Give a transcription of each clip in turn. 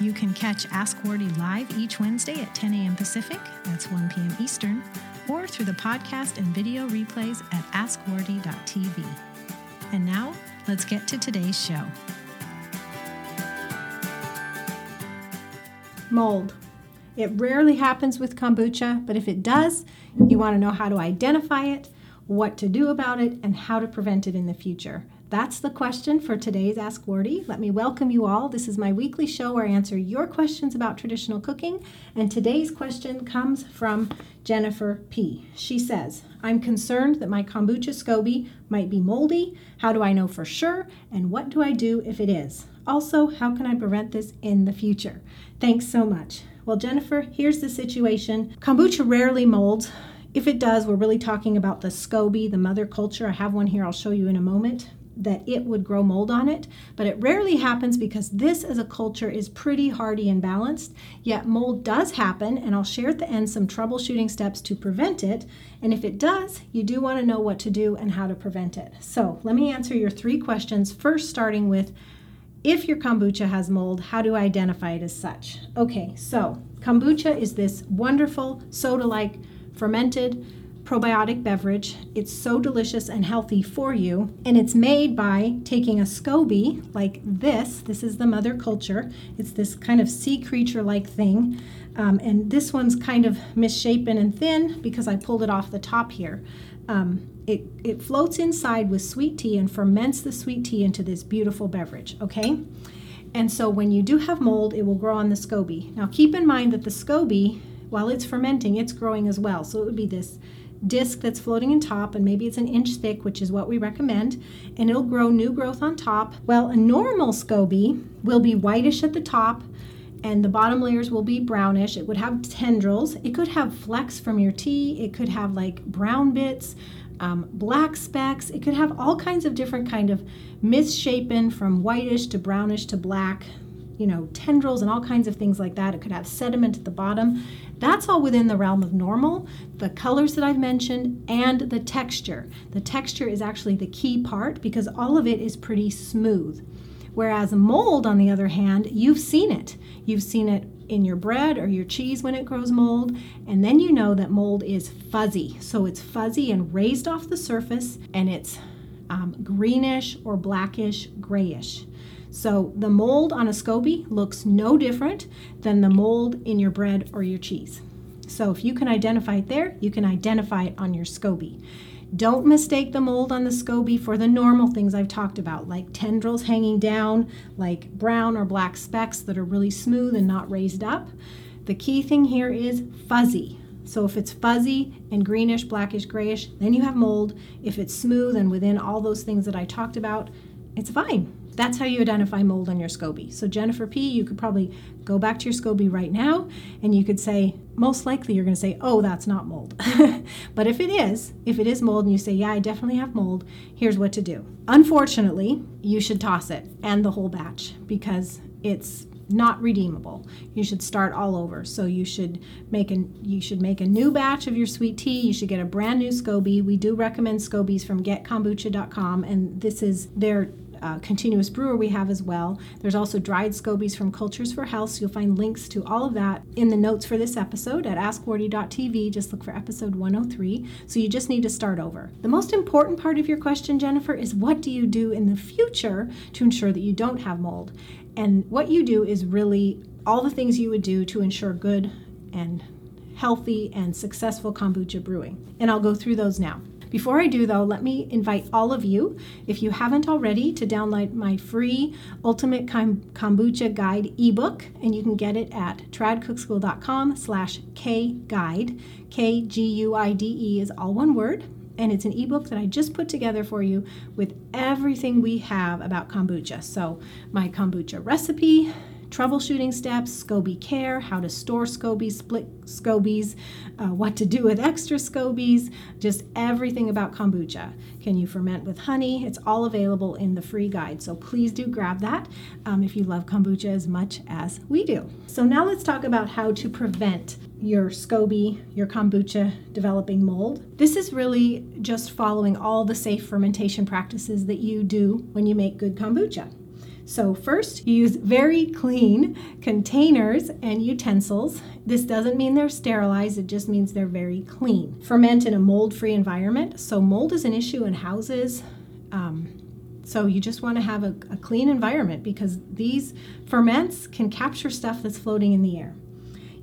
You can catch Ask Wardee live each Wednesday at 10 a.m. Pacific, that's 1 p.m. Eastern, or through the podcast and video replays at askwardee.tv. And now, let's get to today's show. Mold. It rarely happens with kombucha, but if it does, you want to know how to identify it, what to do about it, and how to prevent it in the future. That's the question for today's Ask Wardee. Let me welcome you all. This is my weekly show where I answer your questions about traditional cooking. And today's question comes from Jennifer P. She says, I'm concerned that my kombucha SCOBY might be moldy. How do I know for sure? And what do I do if it is? Also, how can I prevent this in the future? Thanks so much. Well, Jennifer, here's the situation. Kombucha rarely molds. If it does, we're really talking about the SCOBY, the mother culture. I have one here I'll show you in a moment that it would grow mold on it, but it rarely happens because this as a culture is pretty hardy and balanced. Yet mold does happen, and I'll share at the end some troubleshooting steps to prevent it. And if it does, you do want to know what to do and how to prevent it. So let me answer your three questions. First, starting with if your kombucha has mold, how do I identify it as such? Okay, so kombucha is this wonderful soda like fermented probiotic beverage. It's so delicious and healthy for you. And it's made by taking a SCOBY like this. This is the mother culture. It's this kind of sea creature like thing. Um, and this one's kind of misshapen and thin because I pulled it off the top here. Um, it, it floats inside with sweet tea and ferments the sweet tea into this beautiful beverage, okay? And so when you do have mold, it will grow on the SCOBY. Now keep in mind that the SCOBY, while it's fermenting, it's growing as well. So it would be this disc that's floating in top and maybe it's an inch thick which is what we recommend and it'll grow new growth on top well a normal scoby will be whitish at the top and the bottom layers will be brownish it would have tendrils it could have flecks from your tea it could have like brown bits um, black specks it could have all kinds of different kind of misshapen from whitish to brownish to black you know, tendrils and all kinds of things like that. It could have sediment at the bottom. That's all within the realm of normal. The colors that I've mentioned and the texture. The texture is actually the key part because all of it is pretty smooth. Whereas mold, on the other hand, you've seen it. You've seen it in your bread or your cheese when it grows mold, and then you know that mold is fuzzy. So it's fuzzy and raised off the surface, and it's um, greenish or blackish, grayish. So the mold on a SCOBY looks no different than the mold in your bread or your cheese. So if you can identify it there, you can identify it on your SCOBY. Don't mistake the mold on the SCOBY for the normal things I've talked about, like tendrils hanging down, like brown or black specks that are really smooth and not raised up. The key thing here is fuzzy. So if it's fuzzy and greenish, blackish, grayish, then you have mold. If it's smooth and within all those things that I talked about, it's fine. That's how you identify mold on your SCOBY. So, Jennifer P., you could probably go back to your SCOBY right now and you could say, most likely you're going to say, oh, that's not mold. but if it is, if it is mold and you say, yeah, I definitely have mold, here's what to do. Unfortunately, you should toss it and the whole batch because it's not redeemable. You should start all over. So you should make a you should make a new batch of your sweet tea. You should get a brand new SCOBY. We do recommend SCOBYs from getkombucha.com and this is their uh, continuous brewer we have as well. There's also dried scobies from Cultures for Health. So you'll find links to all of that in the notes for this episode at askwardee.tv. Just look for episode 103. So you just need to start over. The most important part of your question, Jennifer, is what do you do in the future to ensure that you don't have mold? And what you do is really all the things you would do to ensure good and healthy and successful kombucha brewing. And I'll go through those now. Before I do, though, let me invite all of you, if you haven't already, to download my free Ultimate Kombucha Guide ebook, and you can get it at tradcookschool.com slash kguide. K-G-U-I-D-E is all one word, and it's an ebook that I just put together for you with everything we have about kombucha. So my kombucha recipe, troubleshooting steps, SCOBY care, how to store SCOBYs, split SCOBYs, uh, what to do with extra SCOBYs, just everything about kombucha. Can you ferment with honey? It's all available in the free guide. So please do grab that um, if you love kombucha as much as we do. So now let's talk about how to prevent your SCOBY, your kombucha developing mold. This is really just following all the safe fermentation practices that you do when you make good kombucha. So, first, use very clean containers and utensils. This doesn't mean they're sterilized, it just means they're very clean. Ferment in a mold free environment. So, mold is an issue in houses. Um, so, you just want to have a, a clean environment because these ferments can capture stuff that's floating in the air.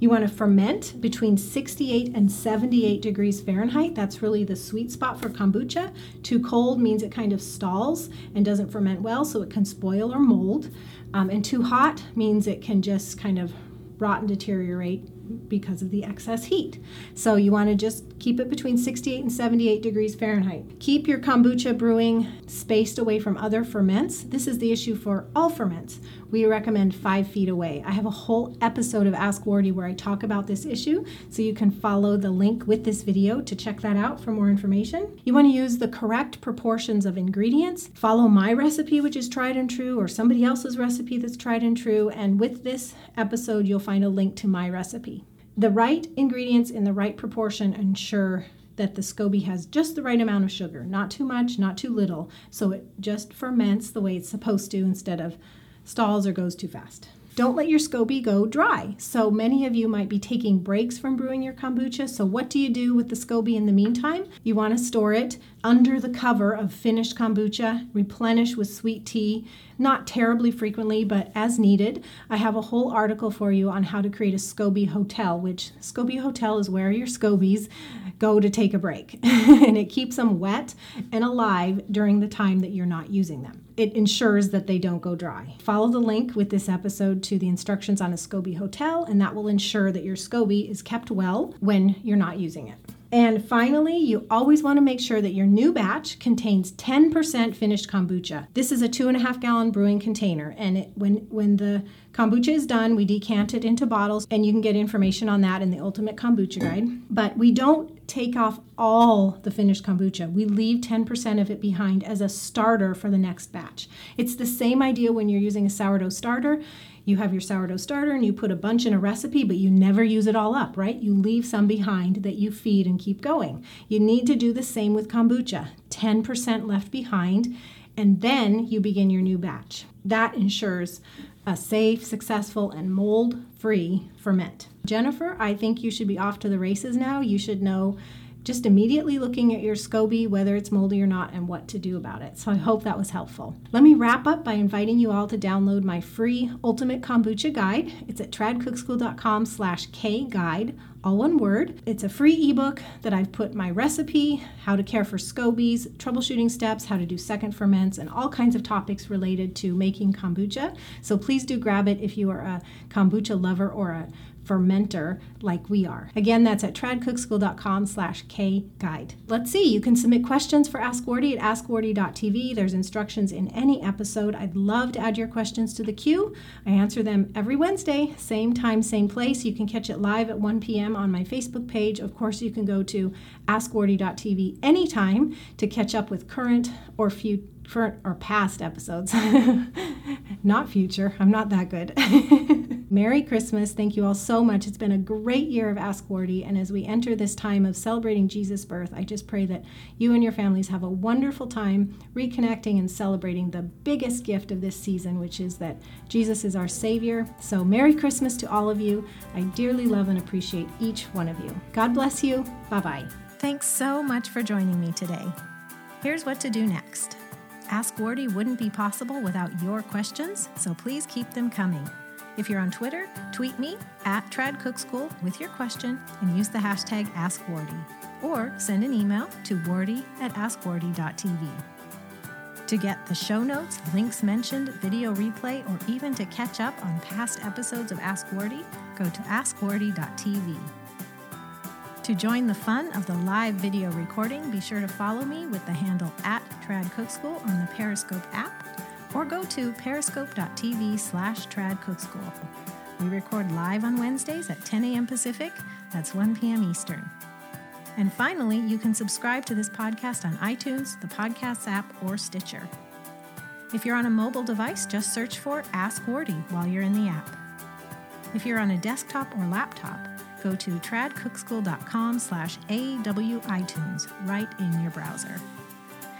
You want to ferment between 68 and 78 degrees Fahrenheit. That's really the sweet spot for kombucha. Too cold means it kind of stalls and doesn't ferment well, so it can spoil or mold. Um, and too hot means it can just kind of rot and deteriorate because of the excess heat. So you want to just keep it between 68 and 78 degrees Fahrenheit. Keep your kombucha brewing spaced away from other ferments. This is the issue for all ferments. We recommend five feet away. I have a whole episode of Ask Wardee where I talk about this issue, so you can follow the link with this video to check that out for more information. You want to use the correct proportions of ingredients. Follow my recipe, which is tried and true, or somebody else's recipe that's tried and true. And with this episode, you'll find a link to my recipe. The right ingredients in the right proportion ensure that the SCOBY has just the right amount of sugar, not too much, not too little, so it just ferments the way it's supposed to instead of stalls or goes too fast. Don't let your SCOBY go dry. So many of you might be taking breaks from brewing your kombucha. So what do you do with the SCOBY in the meantime? You want to store it under the cover of finished kombucha, replenish with sweet tea, not terribly frequently, but as needed. I have a whole article for you on how to create a SCOBY hotel, which SCOBY hotel is where your SCOBYs go to take a break. and it keeps them wet and alive during the time that you're not using them it ensures that they don't go dry. Follow the link with this episode to the instructions on a SCOBY hotel, and that will ensure that your SCOBY is kept well when you're not using it. And finally, you always want to make sure that your new batch contains 10% finished kombucha. This is a two and a half gallon brewing container, and it, when when the kombucha is done, we decant it into bottles, and you can get information on that in the Ultimate Kombucha Guide. But we don't take off all the finished kombucha. We leave 10% of it behind as a starter for the next batch. It's the same idea when you're using a sourdough starter you have your sourdough starter and you put a bunch in a recipe, but you never use it all up, right? You leave some behind that you feed and keep going. You need to do the same with kombucha 10% left behind, and then you begin your new batch. That ensures a safe, successful, and mold free ferment. Jennifer, I think you should be off to the races now. You should know just immediately looking at your SCOBY, whether it's moldy or not, and what to do about it. So I hope that was helpful. Let me wrap up by inviting you all to download my free Ultimate Kombucha Guide. It's at tradcookschool.com slash kguide, all one word. It's a free ebook that I've put my recipe, how to care for SCOBYs, troubleshooting steps, how to do second ferments, and all kinds of topics related to making kombucha. So please do grab it if you are a kombucha lover or a fermenter like we are. Again, that's at tradcookschool.com slash kguide. Let's see, you can submit questions for Ask Wardee at askwardee.tv. There's instructions in any episode. I'd love to add your questions to the queue. I answer them every Wednesday, same time, same place. You can catch it live at 1 p.m. on my Facebook page. Of course, you can go to askwardee.tv anytime to catch up with current or future current or past episodes, not future. I'm not that good. Merry Christmas. Thank you all so much. It's been a great year of Ask Wardee. And as we enter this time of celebrating Jesus' birth, I just pray that you and your families have a wonderful time reconnecting and celebrating the biggest gift of this season, which is that Jesus is our Savior. So, Merry Christmas to all of you. I dearly love and appreciate each one of you. God bless you. Bye bye. Thanks so much for joining me today. Here's what to do next. Ask Wardee wouldn't be possible without your questions, so please keep them coming. If you're on Twitter, tweet me at Trad Cook School with your question and use the hashtag AskWardee. Or send an email to wardee at askwardee.tv. To get the show notes, links mentioned, video replay, or even to catch up on past episodes of Ask Wardee, go to askwardee.tv. To join the fun of the live video recording, be sure to follow me with the handle at Trad Cook School on the Periscope app or go to periscope.tv slash tradcookschool. We record live on Wednesdays at 10 a.m. Pacific, that's 1 p.m. Eastern. And finally, you can subscribe to this podcast on iTunes, the Podcasts app, or Stitcher. If you're on a mobile device, just search for Ask Wardee while you're in the app. If you're on a desktop or laptop, go to tradcookschool.com slash awitunes right in your browser.